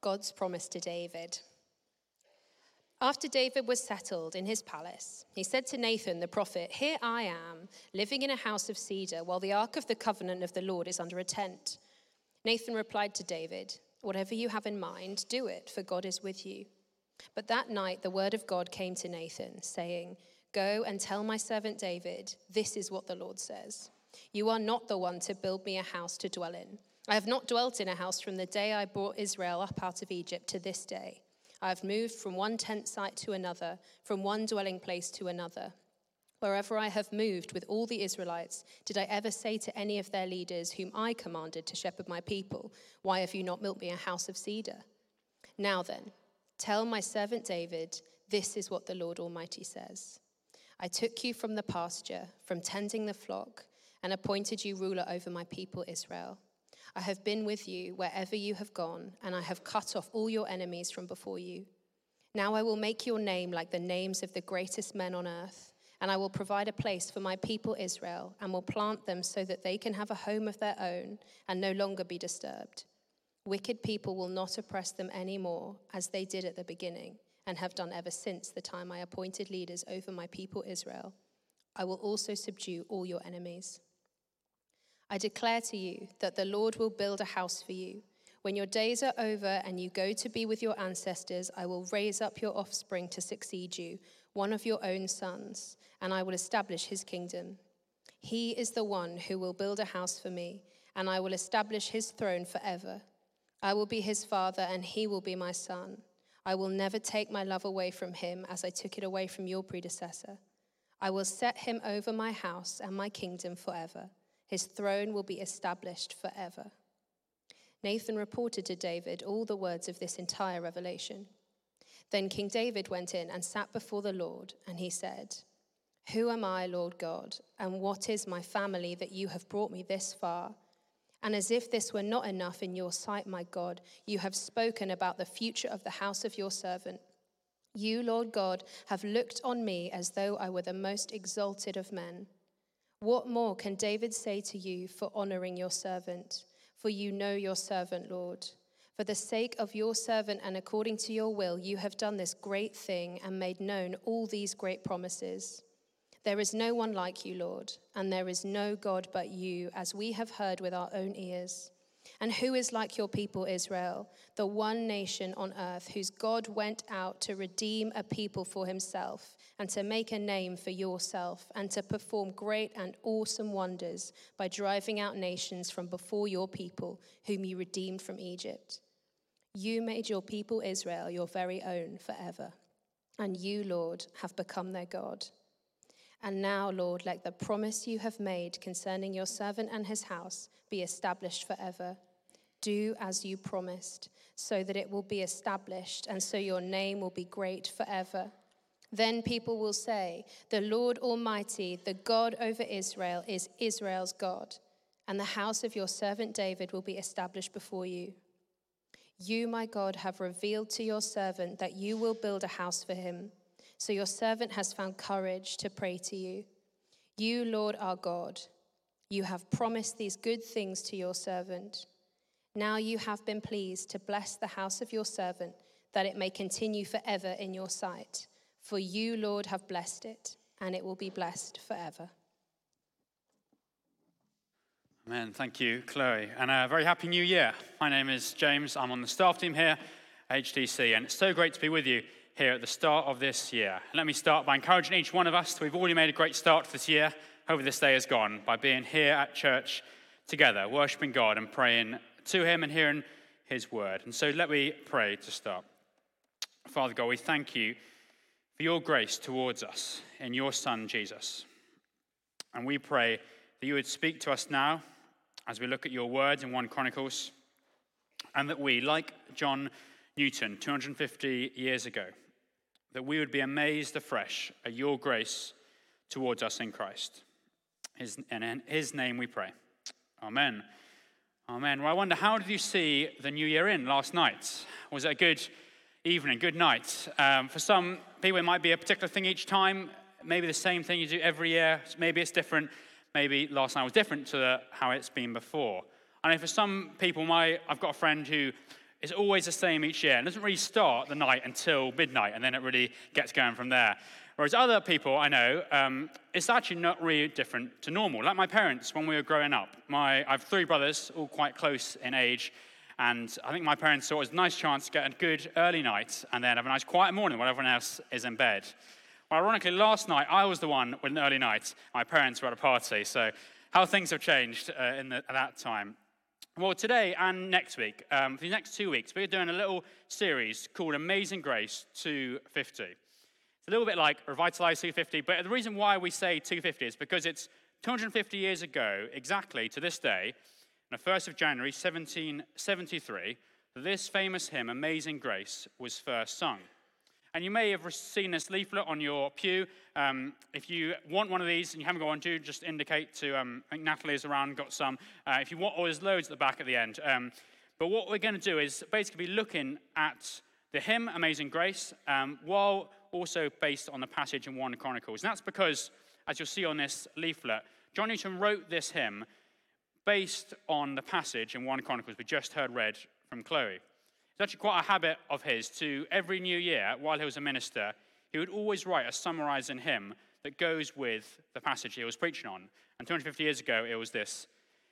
God's promise to David. After David was settled in his palace, he said to Nathan the prophet, Here I am, living in a house of cedar, while the ark of the covenant of the Lord is under a tent. Nathan replied to David, Whatever you have in mind, do it, for God is with you. But that night the word of God came to Nathan, saying, Go and tell my servant David, this is what the Lord says. You are not the one to build me a house to dwell in. I have not dwelt in a house from the day I brought Israel up out of Egypt to this day. I have moved from one tent site to another, from one dwelling place to another. Wherever I have moved with all the Israelites, did I ever say to any of their leaders, whom I commanded to shepherd my people, Why have you not built me a house of cedar? Now then, tell my servant David, this is what the Lord Almighty says I took you from the pasture, from tending the flock, and appointed you ruler over my people Israel. I have been with you wherever you have gone, and I have cut off all your enemies from before you. Now I will make your name like the names of the greatest men on earth, and I will provide a place for my people Israel, and will plant them so that they can have a home of their own and no longer be disturbed. Wicked people will not oppress them anymore, as they did at the beginning, and have done ever since the time I appointed leaders over my people Israel. I will also subdue all your enemies. I declare to you that the Lord will build a house for you. When your days are over and you go to be with your ancestors, I will raise up your offspring to succeed you, one of your own sons, and I will establish his kingdom. He is the one who will build a house for me, and I will establish his throne forever. I will be his father, and he will be my son. I will never take my love away from him as I took it away from your predecessor. I will set him over my house and my kingdom forever. His throne will be established forever. Nathan reported to David all the words of this entire revelation. Then King David went in and sat before the Lord, and he said, Who am I, Lord God, and what is my family that you have brought me this far? And as if this were not enough in your sight, my God, you have spoken about the future of the house of your servant. You, Lord God, have looked on me as though I were the most exalted of men. What more can David say to you for honoring your servant? For you know your servant, Lord. For the sake of your servant and according to your will, you have done this great thing and made known all these great promises. There is no one like you, Lord, and there is no God but you, as we have heard with our own ears. And who is like your people, Israel, the one nation on earth whose God went out to redeem a people for himself and to make a name for yourself and to perform great and awesome wonders by driving out nations from before your people, whom you redeemed from Egypt? You made your people Israel your very own forever, and you, Lord, have become their God. And now, Lord, let the promise you have made concerning your servant and his house be established forever. Do as you promised, so that it will be established, and so your name will be great forever. Then people will say, The Lord Almighty, the God over Israel, is Israel's God, and the house of your servant David will be established before you. You, my God, have revealed to your servant that you will build a house for him. So your servant has found courage to pray to you. You, Lord, our God, you have promised these good things to your servant. Now you have been pleased to bless the house of your servant, that it may continue forever in your sight. For you, Lord, have blessed it, and it will be blessed forever. Amen. Thank you, Chloe. And a very happy new year. My name is James. I'm on the staff team here at HTC, and it's so great to be with you here at the start of this year. Let me start by encouraging each one of us. We've already made a great start this year, however, this day has gone, by being here at church together, worshiping God and praying to Him and hearing His word. And so let me pray to start. Father God, we thank you for your grace towards us in your Son, Jesus. And we pray that you would speak to us now as we look at your words in 1 Chronicles, and that we, like John Newton 250 years ago, that we would be amazed afresh at your grace towards us in Christ. His, and in his name we pray. Amen. Amen. Well, I wonder, how did you see the new year in last night? Was it a good evening, good night? Um, for some people, it might be a particular thing each time, maybe the same thing you do every year. Maybe it's different. Maybe last night was different to how it's been before. I know for some people, my, I've got a friend who is always the same each year. and doesn't really start the night until midnight, and then it really gets going from there. Whereas other people I know, um, it's actually not really different to normal. Like my parents when we were growing up. My, I have three brothers, all quite close in age, and I think my parents saw it was a nice chance to get a good early night and then have a nice quiet morning while everyone else is in bed. Well, ironically, last night I was the one with an early night. My parents were at a party, so how things have changed uh, in the, at that time. Well, today and next week, um, for the next two weeks, we're doing a little series called Amazing Grace 250. A little bit like Revitalize 250, but the reason why we say 250 is because it's 250 years ago, exactly to this day, on the 1st of January 1773, this famous hymn, Amazing Grace, was first sung. And you may have seen this leaflet on your pew. Um, if you want one of these and you haven't got one, do just indicate to, um, I think Natalie is around, got some. Uh, if you want, oh, there's loads at the back at the end. Um, but what we're going to do is basically be looking at the hymn Amazing Grace, um, while also based on the passage in 1 Chronicles. And that's because, as you'll see on this leaflet, John Newton wrote this hymn based on the passage in 1 Chronicles we just heard read from Chloe. It's actually quite a habit of his to every new year, while he was a minister, he would always write a summarizing hymn that goes with the passage he was preaching on. And 250 years ago, it was this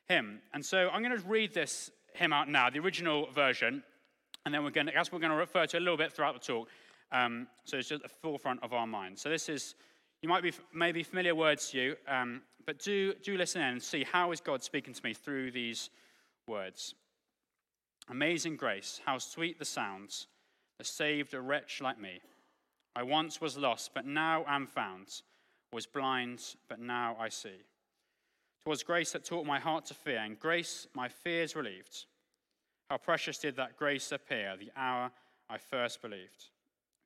hymn. And so I'm going to read this hymn out now, the original version, and then we're going to, that's what we're going to refer to a little bit throughout the talk. Um, so it's just at the forefront of our mind. So this is, you might be maybe familiar words to you, um, but do, do listen in and see how is God speaking to me through these words. Amazing grace, how sweet the sounds that saved a wretch like me. I once was lost, but now am found, was blind, but now I see. Twas grace that taught my heart to fear, and grace my fears relieved. How precious did that grace appear the hour I first believed.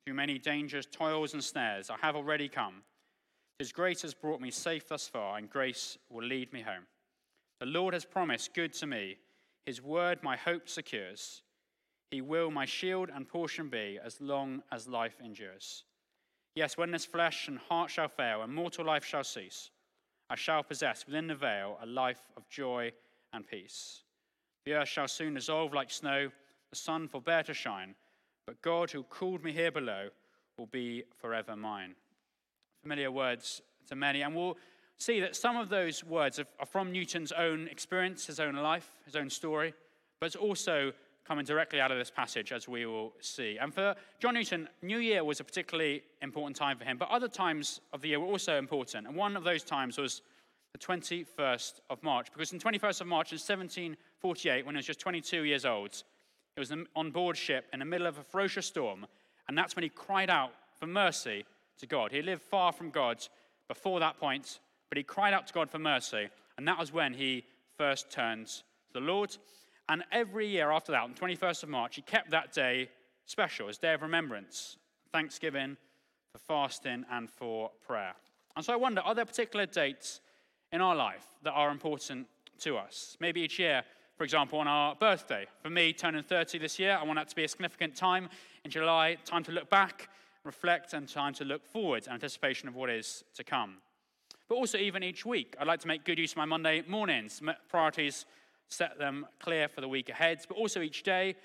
Through many dangers, toils, and snares, I have already come. His grace has brought me safe thus far, and grace will lead me home. The Lord has promised good to me his word my hope secures. He will my shield and portion be as long as life endures. Yes, when this flesh and heart shall fail and mortal life shall cease, I shall possess within the veil a life of joy and peace. The earth shall soon dissolve like snow, the sun forbear to shine, but God who called me here below will be forever mine. Familiar words to many, and we'll see that some of those words are from Newton's own experience, his own life, his own story, but it's also coming directly out of this passage, as we will see. And for John Newton, New Year was a particularly important time for him, but other times of the year were also important. And one of those times was the 21st of March, because on 21st of March in 1748, when he was just 22 years old, he was on board ship in the middle of a ferocious storm, and that's when he cried out for mercy to God. He lived far from God before that point, but he cried out to God for mercy, and that was when he first turned to the Lord. And every year after that, on the 21st of March, he kept that day special, as day of remembrance, thanksgiving, for fasting, and for prayer. And so I wonder are there particular dates in our life that are important to us? Maybe each year, for example, on our birthday. For me, turning 30 this year, I want that to be a significant time in July, time to look back, reflect, and time to look forward anticipation of what is to come but also even each week. I'd like to make good use of my Monday mornings, priorities, set them clear for the week ahead, but also each day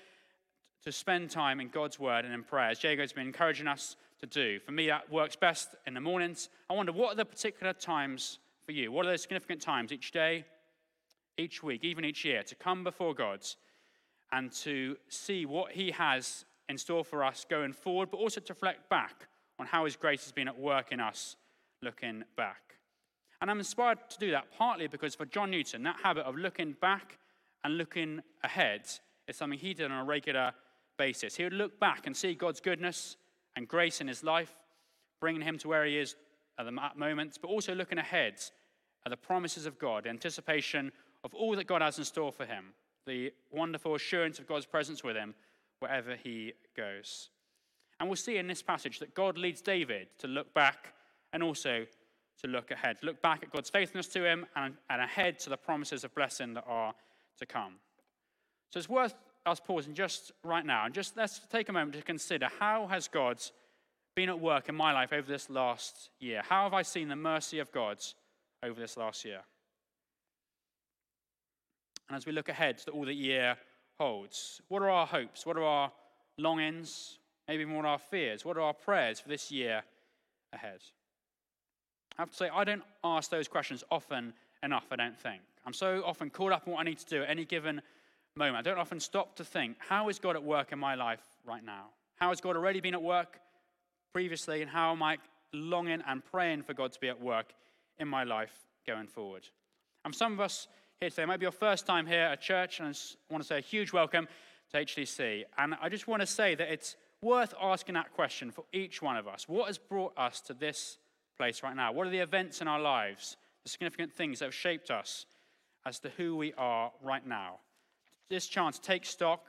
to spend time in God's word and in prayer, as Jago's been encouraging us to do. For me, that works best in the mornings. I wonder what are the particular times for you? What are the significant times each day, each week, even each year to come before God and to see what He has in store for us going forward, but also to reflect back on how His grace has been at work in us looking back. And I'm inspired to do that partly because for John Newton, that habit of looking back and looking ahead is something he did on a regular basis. He would look back and see God's goodness and grace in his life, bringing him to where he is at the moment, but also looking ahead at the promises of God, anticipation of all that God has in store for him, the wonderful assurance of God's presence with him wherever he goes. And we'll see in this passage that God leads David to look back and also to look ahead, look back at God's faithfulness to him and, and ahead to the promises of blessing that are to come. So it's worth us pausing just right now and just let's take a moment to consider how has God been at work in my life over this last year? How have I seen the mercy of God over this last year? And as we look ahead to all the year holds. What are our hopes? What are our longings? Maybe are our fears? What are our prayers for this year ahead? I have to say, I don't ask those questions often enough, I don't think. I'm so often caught up in what I need to do at any given moment. I don't often stop to think, how is God at work in my life right now? How has God already been at work previously, and how am I longing and praying for God to be at work in my life going forward? And some of us here today, might be your first time here at church, and I want to say a huge welcome to HTC. And I just want to say that it's worth asking that question for each one of us. What has brought us to this place right now? What are the events in our lives, the significant things that have shaped us as to who we are right now? This chance to take stock,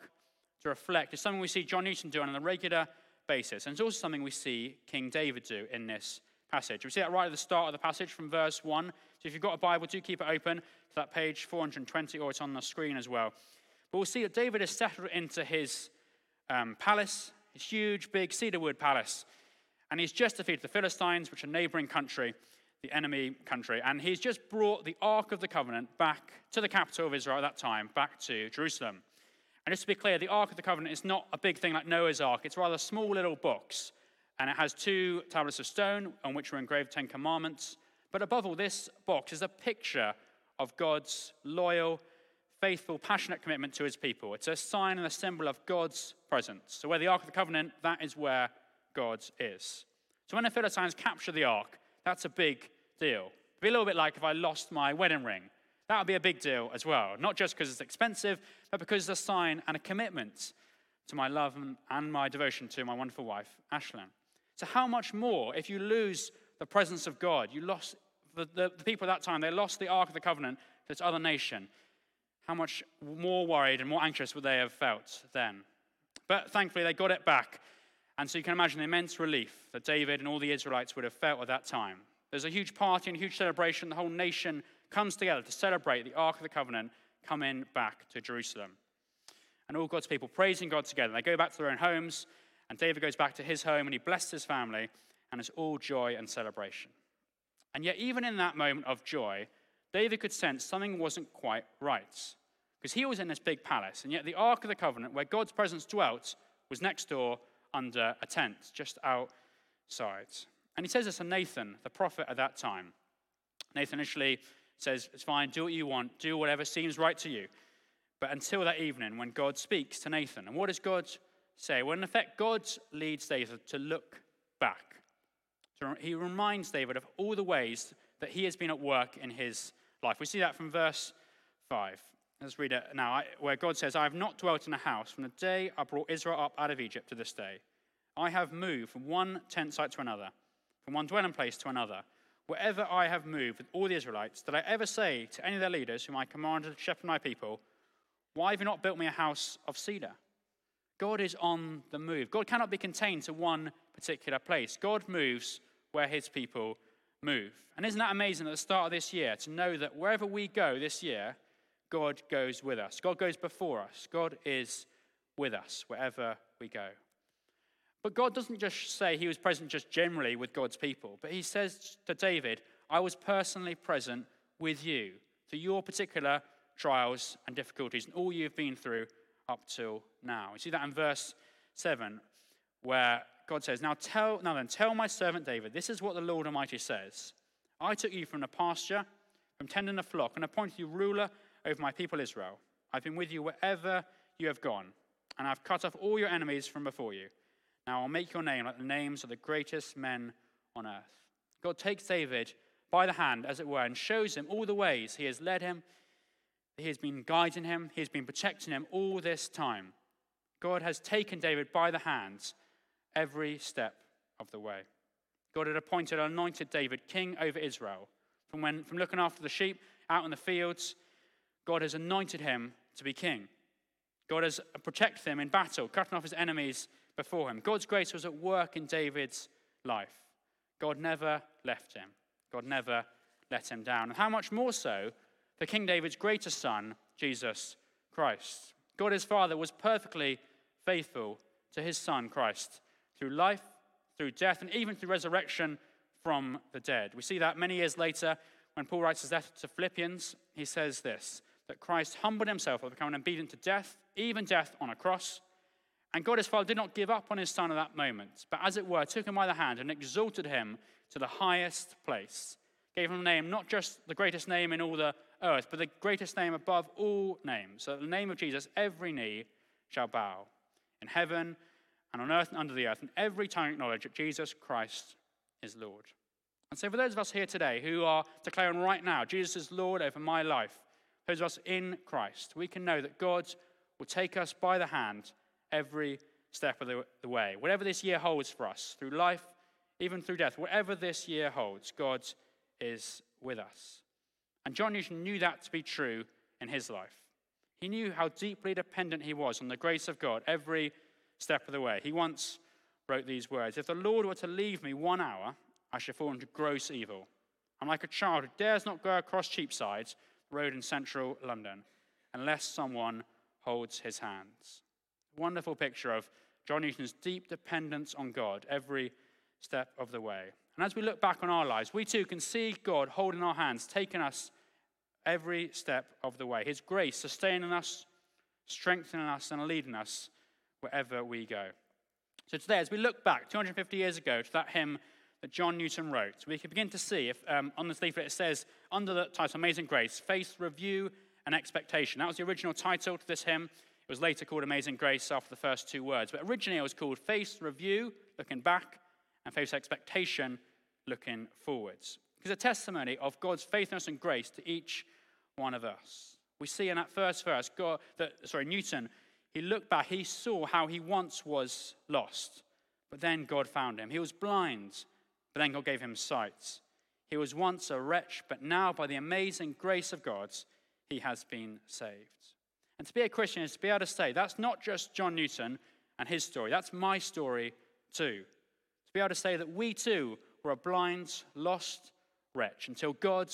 to reflect, is something we see John Newton do on a regular basis. And it's also something we see King David do in this passage. We see that right at the start of the passage from verse 1. So if you've got a Bible, do keep it open to that page 420, or it's on the screen as well. But we'll see that David is settled into his um, palace, his huge, big cedarwood palace. And he's just defeated the Philistines, which are a neighboring country, the enemy country. And he's just brought the Ark of the Covenant back to the capital of Israel at that time, back to Jerusalem. And just to be clear, the Ark of the Covenant is not a big thing like Noah's Ark, it's rather a small little box. And it has two tablets of stone on which were engraved Ten Commandments. But above all, this box is a picture of God's loyal, faithful, passionate commitment to his people. It's a sign and a symbol of God's presence. So, where the Ark of the Covenant, that is where God is. So, when the Philistines capture the Ark, that's a big deal. It'd be a little bit like if I lost my wedding ring. That would be a big deal as well. Not just because it's expensive, but because it's a sign and a commitment to my love and my devotion to my wonderful wife, Ashlyn. So, how much more if you lose the presence of God? You lost the, the, the people at that time, they lost the Ark of the Covenant to this other nation how much more worried and more anxious would they have felt then? But thankfully, they got it back. And so you can imagine the immense relief that David and all the Israelites would have felt at that time. There's a huge party and a huge celebration. The whole nation comes together to celebrate the Ark of the Covenant coming back to Jerusalem. And all God's people praising God together. They go back to their own homes, and David goes back to his home and he blesses his family, and it's all joy and celebration. And yet, even in that moment of joy, David could sense something wasn't quite right. Because he was in this big palace, and yet the Ark of the Covenant, where God's presence dwelt, was next door under a tent, just outside. And he says this to Nathan, the prophet at that time. Nathan initially says, It's fine, do what you want, do whatever seems right to you. But until that evening, when God speaks to Nathan, and what does God say? Well, in effect, God leads David to look back. He reminds David of all the ways that he has been at work in his life. We see that from verse 5. Let's read it now, where God says, I have not dwelt in a house from the day I brought Israel up out of Egypt to this day. I have moved from one tent site to another, from one dwelling place to another. Wherever I have moved with all the Israelites, did I ever say to any of their leaders whom I commanded to shepherd my people, Why have you not built me a house of cedar? God is on the move. God cannot be contained to one particular place. God moves where his people move. And isn't that amazing at the start of this year to know that wherever we go this year, God goes with us. God goes before us. God is with us wherever we go. But God doesn't just say he was present just generally with God's people, but he says to David, I was personally present with you through your particular trials and difficulties and all you've been through up till now. You see that in verse 7, where God says, Now tell now then, tell my servant David, this is what the Lord Almighty says. I took you from the pasture, from tending the flock, and appointed you ruler over my people Israel. I've been with you wherever you have gone, and I've cut off all your enemies from before you. Now I'll make your name like the names of the greatest men on earth. God takes David by the hand, as it were, and shows him all the ways he has led him. He has been guiding him, he has been protecting him all this time. God has taken David by the hands every step of the way. God had appointed and anointed David king over Israel. From, when, from looking after the sheep out in the fields God has anointed him to be king. God has protected him in battle, cutting off his enemies before him. God's grace was at work in David's life. God never left him. God never let him down. And how much more so for King David's greatest son, Jesus Christ. God his Father was perfectly faithful to his son, Christ, through life, through death, and even through resurrection from the dead. We see that many years later when Paul writes his letter to Philippians, he says this that Christ humbled himself by becoming obedient to death, even death on a cross. And God his Father did not give up on his Son at that moment, but as it were, took him by the hand and exalted him to the highest place, gave him a name, not just the greatest name in all the earth, but the greatest name above all names. So, the name of Jesus, every knee shall bow in heaven and on earth and under the earth, and every tongue acknowledge that Jesus Christ is Lord. And so, for those of us here today who are declaring right now, Jesus is Lord over my life, those of us in Christ, we can know that God will take us by the hand every step of the, way. Whatever this year holds for us, through life, even through death, whatever this year holds, God is with us. And John Newton knew that to be true in his life. He knew how deeply dependent he was on the grace of God every step of the way. He once wrote these words If the Lord were to leave me one hour, I should fall into gross evil. I'm like a child who dares not go across Cheapside Road in central London unless someone holds his hands. Wonderful picture of John Newton's deep dependence on God every step of the way. And as we look back on our lives, we too can see God holding our hands, taking us every step of the way. His grace sustaining us, strengthening us, and leading us wherever we go. So today, as we look back 250 years ago to that hymn that John Newton wrote, we can begin to see if um, on this leaflet it says, under the title Amazing Grace, Faith, Review, and Expectation. That was the original title to this hymn. It was later called Amazing Grace after the first two words. But originally it was called Faith, Review, looking back, and Faith, Expectation, looking forwards. Because a testimony of God's faithfulness and grace to each one of us. We see in that first verse, God, that, sorry, Newton, he looked back, he saw how he once was lost, but then God found him. He was blind, but then God gave him sight. He was once a wretch, but now, by the amazing grace of God, he has been saved. And to be a Christian is to be able to say, that's not just John Newton and his story, that's my story too. To be able to say that we too were a blind, lost wretch until God,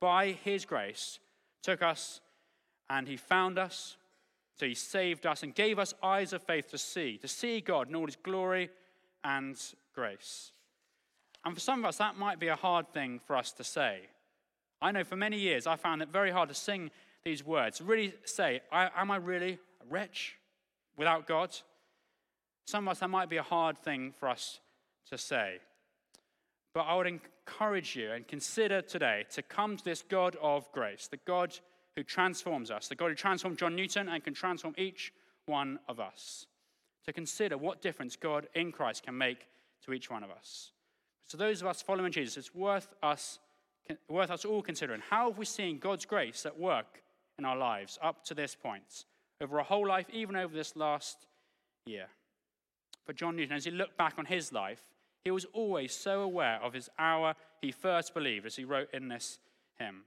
by his grace, took us and he found us. So he saved us and gave us eyes of faith to see, to see God in all his glory and grace. And for some of us, that might be a hard thing for us to say. I know for many years I found it very hard to sing these words, really say, Am I really a wretch without God? Some of us, that might be a hard thing for us to say. But I would encourage you and consider today to come to this God of grace, the God who transforms us, the God who transformed John Newton and can transform each one of us, to consider what difference God in Christ can make to each one of us. So, those of us following Jesus, it's worth us, worth us all considering how have we seen God's grace at work in our lives up to this point, over a whole life, even over this last year. For John Newton, as he looked back on his life, he was always so aware of his hour he first believed, as he wrote in this hymn.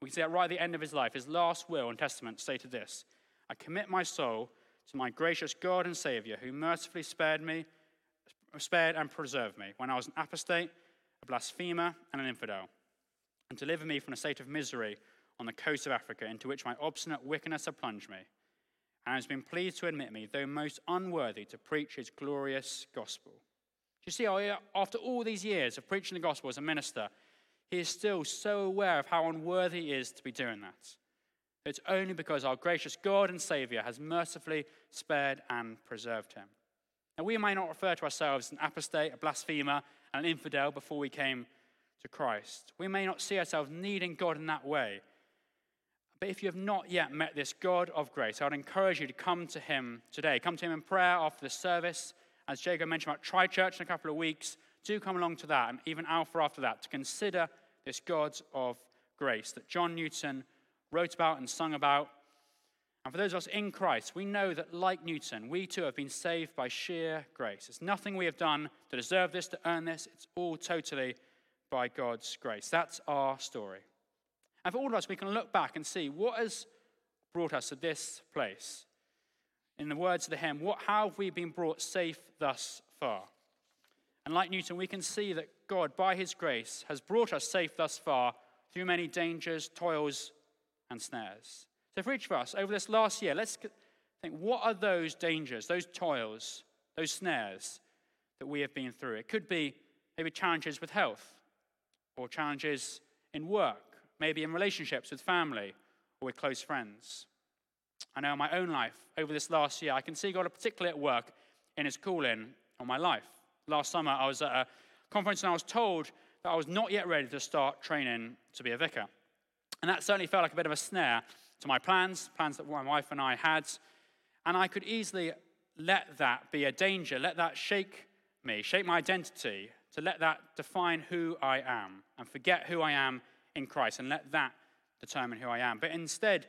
We can see that right at the end of his life, his last will and testament stated this I commit my soul to my gracious God and Savior, who mercifully spared me, spared and preserved me when I was an apostate, a blasphemer, and an infidel, and delivered me from a state of misery on the coast of Africa into which my obstinate wickedness had plunged me, and has been pleased to admit me, though most unworthy, to preach his glorious gospel. You see, after all these years of preaching the gospel as a minister, he is still so aware of how unworthy he is to be doing that. It's only because our gracious God and Savior has mercifully spared and preserved him. Now, we may not refer to ourselves as an apostate, a blasphemer, and an infidel before we came to Christ. We may not see ourselves needing God in that way. But if you have not yet met this God of grace, I would encourage you to come to him today. Come to him in prayer after the service. As Jago mentioned about Tri Church in a couple of weeks, do come along to that, and even Alpha after that, to consider this God of grace that John Newton wrote about and sung about. And for those of us in Christ, we know that, like Newton, we too have been saved by sheer grace. It's nothing we have done to deserve this, to earn this. It's all totally by God's grace. That's our story. And for all of us, we can look back and see what has brought us to this place. In the words of the hymn, what, how have we been brought safe thus far? And like Newton, we can see that God, by his grace, has brought us safe thus far through many dangers, toils, and snares. So, for each of us, over this last year, let's think what are those dangers, those toils, those snares that we have been through? It could be maybe challenges with health, or challenges in work, maybe in relationships with family, or with close friends. I know in my own life, over this last year, I can see God particularly at work in his calling on my life. Last summer, I was at a conference and I was told that I was not yet ready to start training to be a vicar. And that certainly felt like a bit of a snare to my plans, plans that my wife and I had. And I could easily let that be a danger, let that shake me, shape my identity, to let that define who I am and forget who I am in Christ and let that determine who I am. But instead,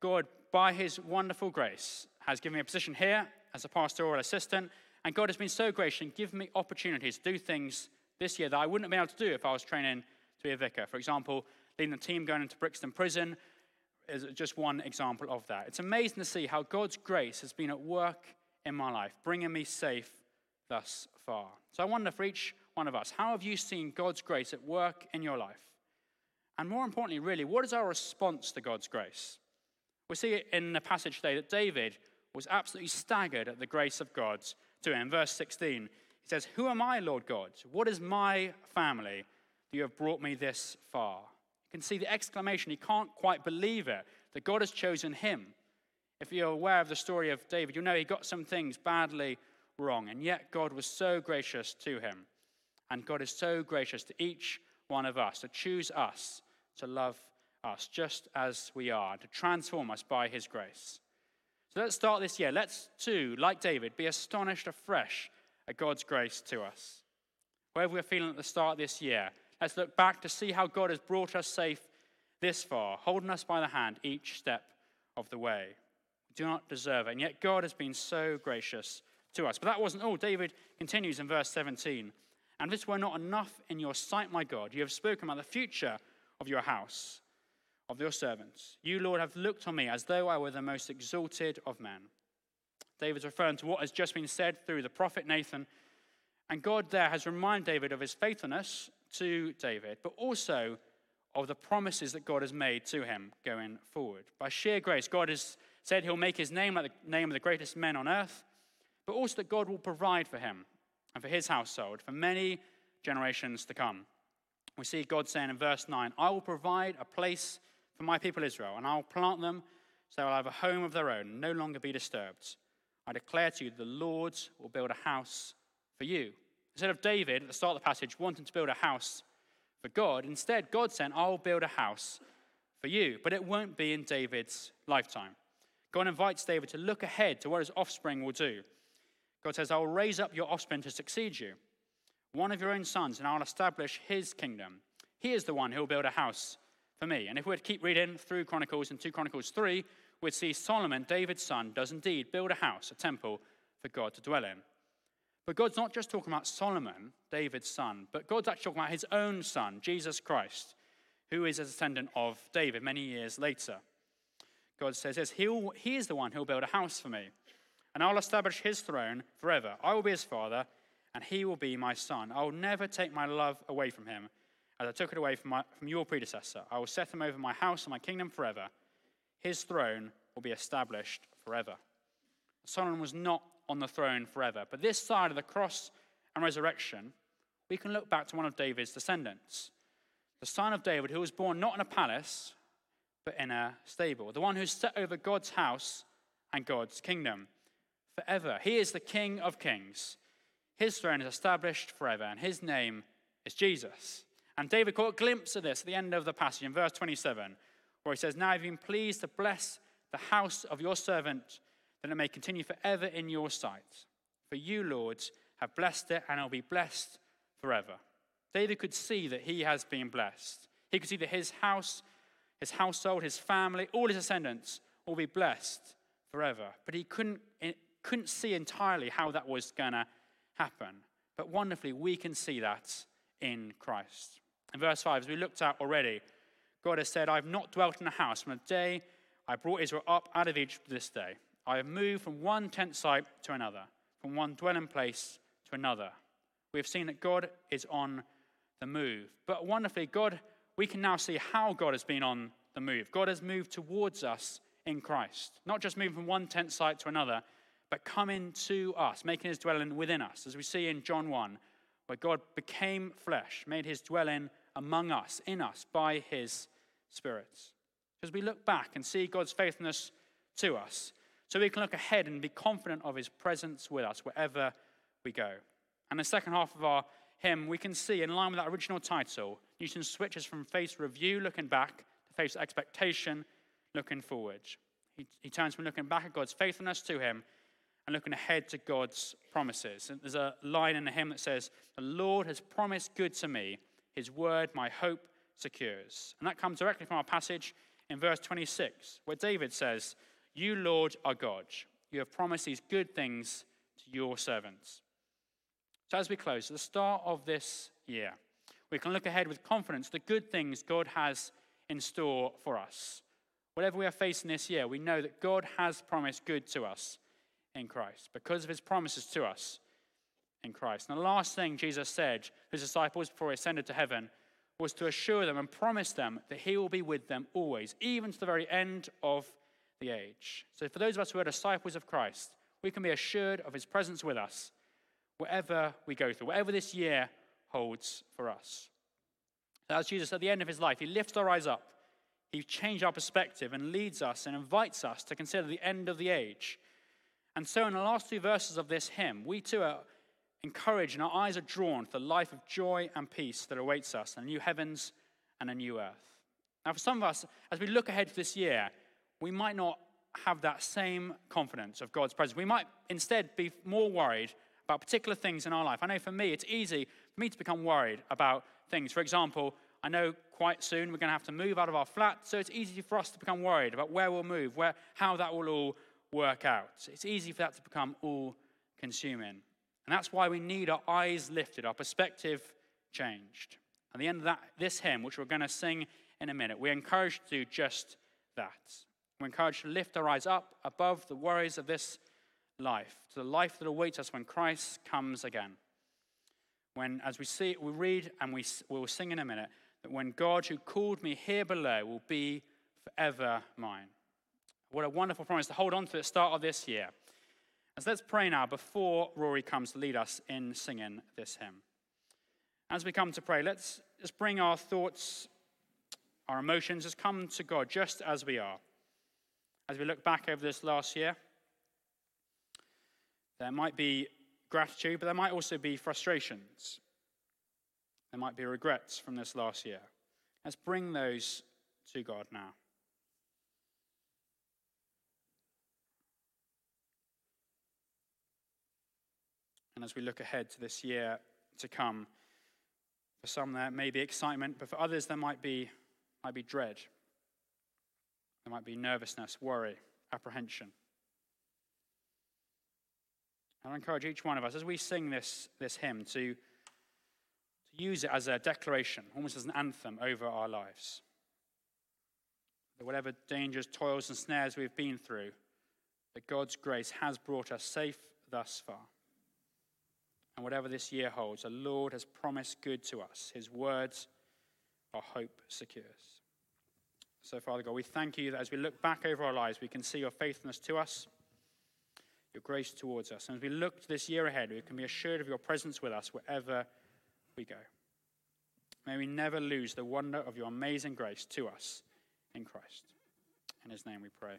God, by his wonderful grace, has given me a position here as a pastoral assistant. And God has been so gracious and given me opportunities to do things this year that I wouldn't have been able to do if I was training to be a vicar. For example, leading the team going into Brixton Prison is just one example of that. It's amazing to see how God's grace has been at work in my life, bringing me safe thus far. So I wonder for each one of us, how have you seen God's grace at work in your life? And more importantly, really, what is our response to God's grace? We see it in the passage today that David was absolutely staggered at the grace of God to him. Verse 16, he says, Who am I, Lord God? What is my family that you have brought me this far? You can see the exclamation. He can't quite believe it that God has chosen him. If you're aware of the story of David, you know he got some things badly wrong, and yet God was so gracious to him. And God is so gracious to each one of us to choose us, to love us just as we are, to transform us by his grace. So let's start this year. Let's, too, like David, be astonished afresh at God's grace to us. Wherever we're feeling at the start of this year, let's look back to see how God has brought us safe this far, holding us by the hand each step of the way. We do not deserve it, and yet God has been so gracious to us. But that wasn't all. David continues in verse 17. And this were not enough in your sight, my God. You have spoken about the future of your house, of your servants. You, Lord, have looked on me as though I were the most exalted of men. David's referring to what has just been said through the prophet Nathan. And God there has reminded David of his faithfulness to David, but also of the promises that God has made to him going forward. By sheer grace, God has said he'll make his name like the name of the greatest men on earth, but also that God will provide for him and for his household for many generations to come. We see God saying in verse 9, I will provide a place for my people Israel, and I'll plant them so they'll have a home of their own and no longer be disturbed. I declare to you, the Lord will build a house for you. Instead of David at the start of the passage wanting to build a house for God, instead, God said, I'll build a house for you. But it won't be in David's lifetime. God invites David to look ahead to what his offspring will do. God says, I will raise up your offspring to succeed you, one of your own sons, and I'll establish his kingdom. He is the one who will build a house for me. And if we were to keep reading through Chronicles and 2 Chronicles 3, we'd see Solomon, David's son, does indeed build a house, a temple for God to dwell in. But God's not just talking about Solomon, David's son, but God's actually talking about his own son, Jesus Christ, who is a descendant of David many years later. God says yes, he'll, he is the one who'll build a house for me and I'll establish his throne forever. I will be his father, and he will be my son. I will never take my love away from him, as I took it away from, my, from your predecessor. I will set him over my house and my kingdom forever. His throne will be established forever. Solomon was not on the throne forever, but this side of the cross and resurrection, we can look back to one of David's descendants, the son of David, who was born not in a palace, but in a stable, the one who's set over God's house and God's kingdom forever. He is the King of kings. His throne is established forever, and his name is Jesus. And David caught a glimpse of this at the end of the passage in verse 27, where he says, Now I've been pleased to bless the house of your servant, that it may continue forever in your sight. For you, Lord, have blessed it, and it'll be blessed forever. David could see that he has been blessed. He could see that his house, his household, his family, all his descendants will be blessed forever. But he couldn't eh, couldn't see entirely how that was going to happen. But wonderfully, we can see that in Christ. In verse 5, as we looked at already, God has said, I've not dwelt in a house from the day I brought Israel up out of Egypt to this day. I have moved from one tent site to another, from one dwelling place to another. We have seen that God is on the move. But wonderfully, God, we can now see how God has been on the move. God has moved towards us in Christ, not just moving from one tent site to another, but coming to us, making his dwelling within us, as we see in John 1, where God became flesh, made his dwelling among us, in us, by his Spirit. As we look back and see God's faithfulness to us, so we can look ahead and be confident of his presence with us wherever we go. And the second half of our hymn, we can see, in line with that original title, Newton switches from faith's review, looking back, to faith's expectation, looking forward. He, he turns from looking back at God's faithfulness to him and looking ahead to God's promises. And there's a line in the hymn that says, The Lord has promised good to me, his word my hope secures. And that comes directly from our passage in verse 26, where David says, you, Lord, are God. You have promised these good things to your servants. So, as we close, at the start of this year, we can look ahead with confidence the good things God has in store for us. Whatever we are facing this year, we know that God has promised good to us in Christ because of his promises to us in Christ. And the last thing Jesus said to his disciples before he ascended to heaven was to assure them and promise them that he will be with them always, even to the very end of the age. So, for those of us who are disciples of Christ, we can be assured of his presence with us wherever we go through, whatever this year holds for us. As Jesus, at the end of his life, he lifts our eyes up, he changes our perspective and leads us and invites us to consider the end of the age. And so, in the last two verses of this hymn, we too are encouraged and our eyes are drawn to the life of joy and peace that awaits us, a new heavens and a new earth. Now, for some of us, as we look ahead to this year, we might not have that same confidence of God's presence. We might instead be more worried about particular things in our life. I know for me, it's easy for me to become worried about things. For example, I know quite soon we're going to have to move out of our flat, so it's easy for us to become worried about where we'll move, where, how that will all work out. It's easy for that to become all consuming. And that's why we need our eyes lifted, our perspective changed. At the end of that, this hymn, which we're going to sing in a minute, we're encouraged to do just that. We're encouraged to lift our eyes up above the worries of this life, to the life that awaits us when Christ comes again. When, as we see, we read and we will sing in a minute, that when God who called me here below will be forever mine. What a wonderful promise to hold on to at the start of this year. Let's pray now before Rory comes to lead us in singing this hymn. As we come to pray, let's just bring our thoughts, our emotions, just come to God just as we are as we look back over this last year. There might be gratitude, but there might also be frustrations. There might be regrets from this last year. Let's bring those to God now. And as we look ahead to this year to come, for some there may be excitement, but for others there might be, might be dread. There might be nervousness, worry, apprehension. I encourage each one of us, as we sing this, this hymn, to, to use it as a declaration, almost as an anthem over our lives. That whatever dangers, toils, and snares we've been through, that God's grace has brought us safe thus far. And whatever this year holds, the Lord has promised good to us. His words, our hope secures. So, Father God, we thank you that as we look back over our lives, we can see your faithfulness to us, your grace towards us. And as we look to this year ahead, we can be assured of your presence with us wherever we go. May we never lose the wonder of your amazing grace to us in Christ. In his name we pray.